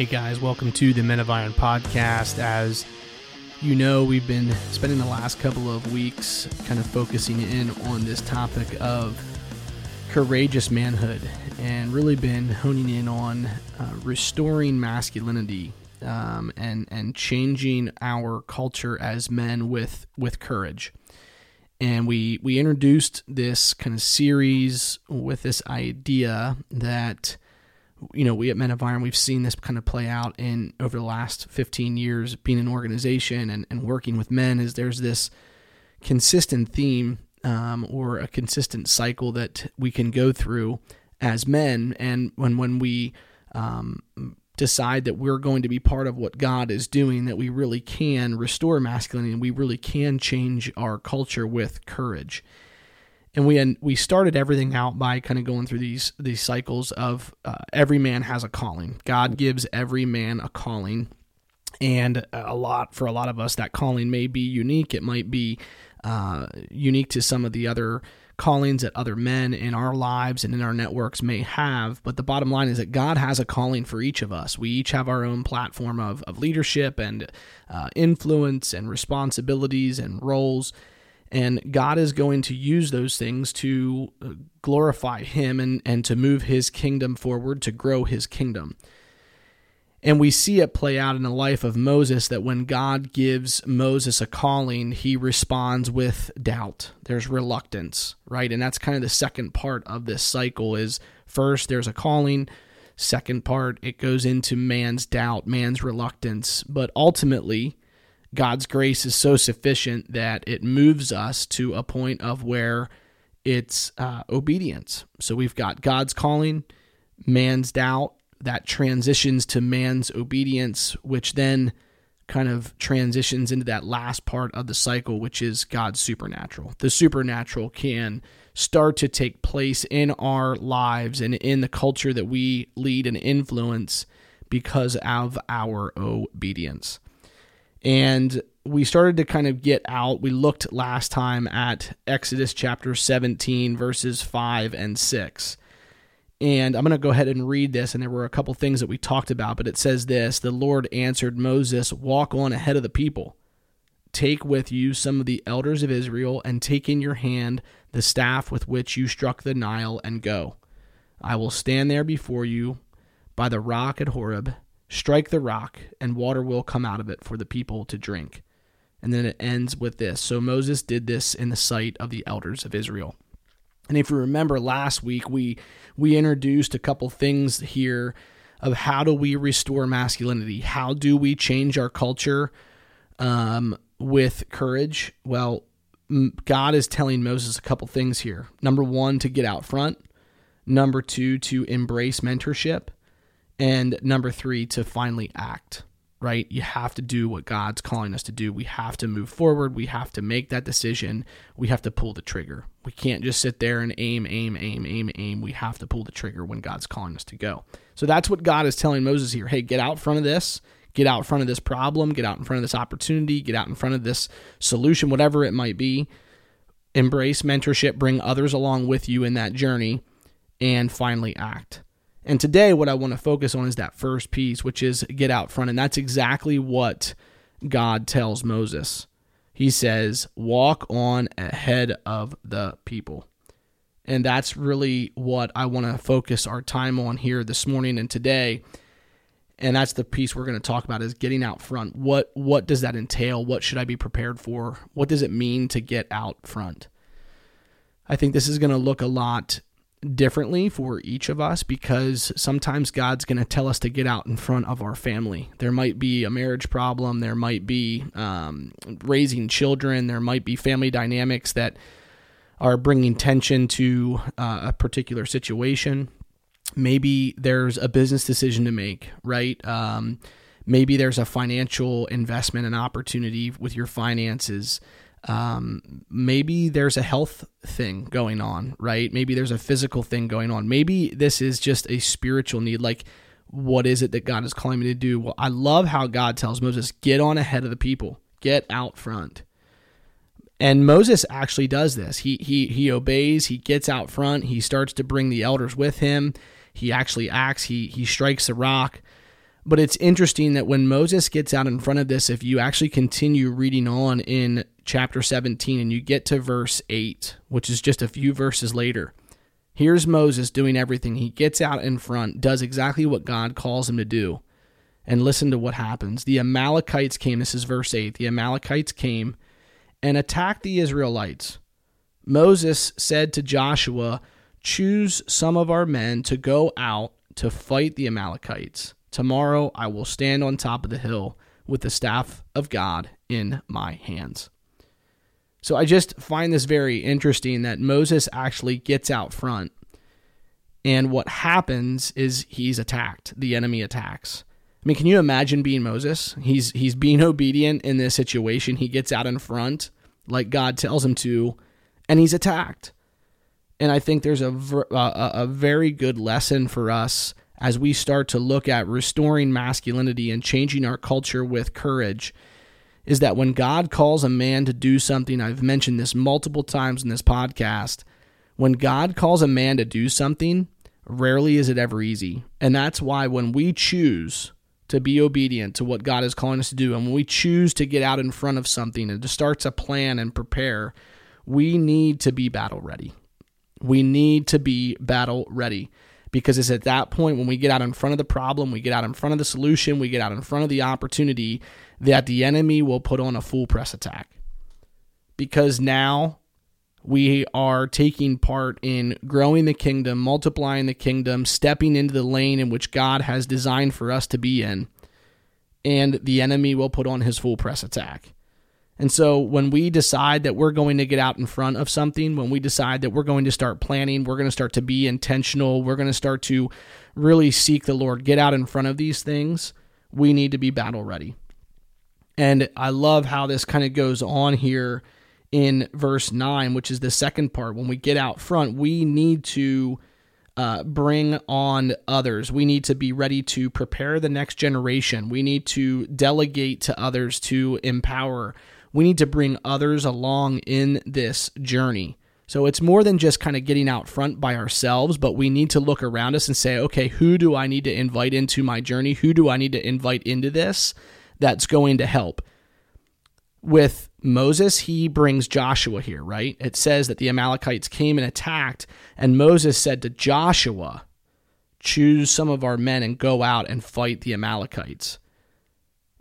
Hey guys, welcome to the Men of Iron podcast. As you know, we've been spending the last couple of weeks kind of focusing in on this topic of courageous manhood and really been honing in on uh, restoring masculinity um, and and changing our culture as men with with courage. And we we introduced this kind of series with this idea that you know, we at Men of Iron, we've seen this kind of play out in over the last 15 years being an organization and, and working with men is there's this consistent theme um, or a consistent cycle that we can go through as men. And when, when we um, decide that we're going to be part of what God is doing, that we really can restore masculinity and we really can change our culture with courage and we we started everything out by kind of going through these these cycles of uh, every man has a calling. God gives every man a calling, and a lot for a lot of us that calling may be unique. It might be uh, unique to some of the other callings that other men in our lives and in our networks may have. But the bottom line is that God has a calling for each of us. We each have our own platform of, of leadership and uh, influence and responsibilities and roles. And God is going to use those things to uh, glorify Him and, and to move His kingdom forward, to grow His kingdom. And we see it play out in the life of Moses that when God gives Moses a calling, he responds with doubt. There's reluctance, right? And that's kind of the second part of this cycle is first there's a calling, second part it goes into man's doubt, man's reluctance, but ultimately God's grace is so sufficient that it moves us to a point of where it's uh, obedience. So we've got God's calling, man's doubt, that transitions to man's obedience, which then kind of transitions into that last part of the cycle, which is God's supernatural. The supernatural can start to take place in our lives and in the culture that we lead and influence because of our obedience and we started to kind of get out. We looked last time at Exodus chapter 17, verses 5 and 6. And I'm going to go ahead and read this. And there were a couple things that we talked about, but it says this The Lord answered Moses, Walk on ahead of the people. Take with you some of the elders of Israel, and take in your hand the staff with which you struck the Nile, and go. I will stand there before you by the rock at Horeb strike the rock, and water will come out of it for the people to drink. And then it ends with this. So Moses did this in the sight of the elders of Israel. And if you remember last week, we we introduced a couple things here of how do we restore masculinity? How do we change our culture um, with courage? Well, God is telling Moses a couple things here. Number one, to get out front. Number two, to embrace mentorship. And number three, to finally act, right? You have to do what God's calling us to do. We have to move forward. We have to make that decision. We have to pull the trigger. We can't just sit there and aim, aim, aim, aim, aim. We have to pull the trigger when God's calling us to go. So that's what God is telling Moses here. Hey, get out front of this. Get out in front of this problem. Get out in front of this opportunity. Get out in front of this solution, whatever it might be. Embrace mentorship. Bring others along with you in that journey. And finally, act. And today, what I want to focus on is that first piece, which is get out front. And that's exactly what God tells Moses. He says, walk on ahead of the people. And that's really what I want to focus our time on here this morning and today. And that's the piece we're going to talk about is getting out front. What what does that entail? What should I be prepared for? What does it mean to get out front? I think this is going to look a lot differently for each of us because sometimes God's going to tell us to get out in front of our family. There might be a marriage problem, there might be um, raising children, there might be family dynamics that are bringing tension to uh, a particular situation. Maybe there's a business decision to make, right? Um, maybe there's a financial investment and opportunity with your finances um, maybe there's a health thing going on, right? Maybe there's a physical thing going on. Maybe this is just a spiritual need. Like, what is it that God is calling me to do? Well, I love how God tells Moses, get on ahead of the people, get out front. And Moses actually does this. He he he obeys, he gets out front, he starts to bring the elders with him. He actually acts, he he strikes the rock. But it's interesting that when Moses gets out in front of this, if you actually continue reading on in chapter 17 and you get to verse 8, which is just a few verses later, here's Moses doing everything. He gets out in front, does exactly what God calls him to do. And listen to what happens. The Amalekites came, this is verse 8. The Amalekites came and attacked the Israelites. Moses said to Joshua, Choose some of our men to go out to fight the Amalekites. Tomorrow I will stand on top of the hill with the staff of God in my hands. So I just find this very interesting that Moses actually gets out front. And what happens is he's attacked. The enemy attacks. I mean, can you imagine being Moses? He's he's being obedient in this situation. He gets out in front like God tells him to, and he's attacked. And I think there's a a, a very good lesson for us as we start to look at restoring masculinity and changing our culture with courage is that when God calls a man to do something, I've mentioned this multiple times in this podcast, when God calls a man to do something, rarely is it ever easy. And that's why when we choose to be obedient to what God is calling us to do, and when we choose to get out in front of something and to start to plan and prepare, we need to be battle ready. We need to be battle ready because it's at that point when we get out in front of the problem, we get out in front of the solution, we get out in front of the opportunity that the enemy will put on a full press attack. Because now we are taking part in growing the kingdom, multiplying the kingdom, stepping into the lane in which God has designed for us to be in. And the enemy will put on his full press attack. And so when we decide that we're going to get out in front of something, when we decide that we're going to start planning, we're going to start to be intentional, we're going to start to really seek the Lord, get out in front of these things, we need to be battle ready. And I love how this kind of goes on here in verse 9, which is the second part. When we get out front, we need to uh, bring on others. We need to be ready to prepare the next generation. We need to delegate to others to empower we need to bring others along in this journey. So it's more than just kind of getting out front by ourselves, but we need to look around us and say, okay, who do I need to invite into my journey? Who do I need to invite into this that's going to help? With Moses, he brings Joshua here, right? It says that the Amalekites came and attacked, and Moses said to Joshua, Choose some of our men and go out and fight the Amalekites.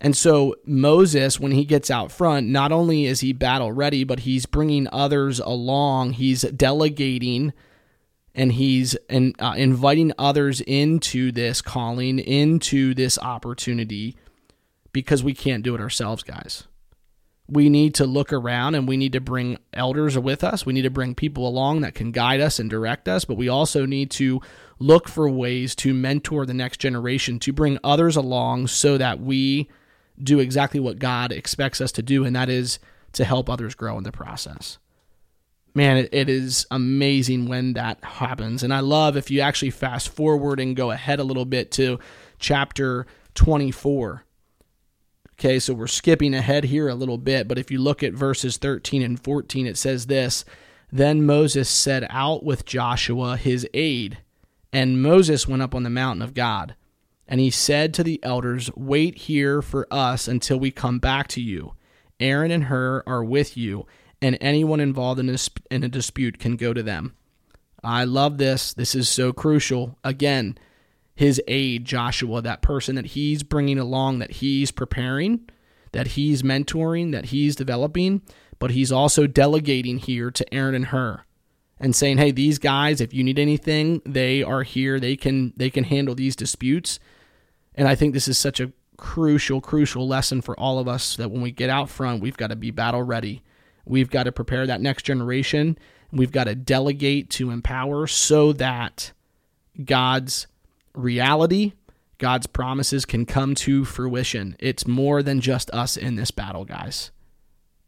And so Moses, when he gets out front, not only is he battle ready, but he's bringing others along. He's delegating and he's in, uh, inviting others into this calling, into this opportunity, because we can't do it ourselves, guys. We need to look around and we need to bring elders with us. We need to bring people along that can guide us and direct us, but we also need to look for ways to mentor the next generation, to bring others along so that we do exactly what God expects us to do, and that is to help others grow in the process. Man, it, it is amazing when that happens. And I love if you actually fast forward and go ahead a little bit to chapter 24. Okay, so we're skipping ahead here a little bit, but if you look at verses 13 and 14, it says this Then Moses set out with Joshua, his aide, and Moses went up on the mountain of God. And he said to the elders, Wait here for us until we come back to you. Aaron and Hur are with you, and anyone involved in a, in a dispute can go to them. I love this. This is so crucial. Again, his aide, Joshua, that person that he's bringing along, that he's preparing, that he's mentoring, that he's developing, but he's also delegating here to Aaron and Hur and saying, "Hey, these guys, if you need anything, they are here. They can they can handle these disputes." And I think this is such a crucial, crucial lesson for all of us that when we get out front, we've got to be battle ready. We've got to prepare that next generation. We've got to delegate to empower so that God's reality, God's promises can come to fruition. It's more than just us in this battle, guys.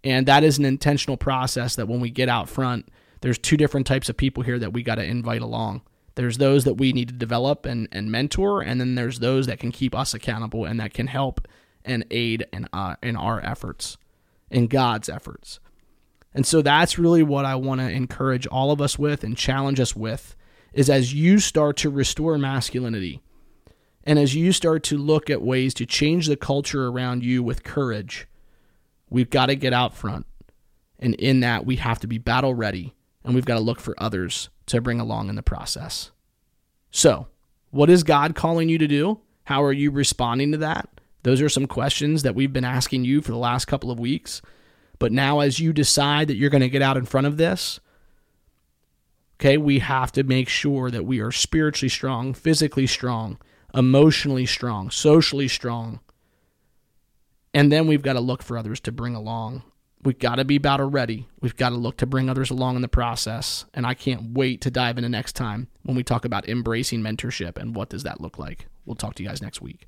And that is an intentional process that when we get out front, there's two different types of people here that we got to invite along. There's those that we need to develop and, and mentor, and then there's those that can keep us accountable and that can help and aid in, uh, in our efforts, in God's efforts. And so that's really what I want to encourage all of us with and challenge us with is as you start to restore masculinity, And as you start to look at ways to change the culture around you with courage, we've got to get out front. And in that, we have to be battle ready and we've got to look for others to bring along in the process. So, what is God calling you to do? How are you responding to that? Those are some questions that we've been asking you for the last couple of weeks. But now, as you decide that you're going to get out in front of this, okay, we have to make sure that we are spiritually strong, physically strong, emotionally strong, socially strong. And then we've got to look for others to bring along. We've got to be battle ready. We've got to look to bring others along in the process. And I can't wait to dive into next time when we talk about embracing mentorship and what does that look like. We'll talk to you guys next week.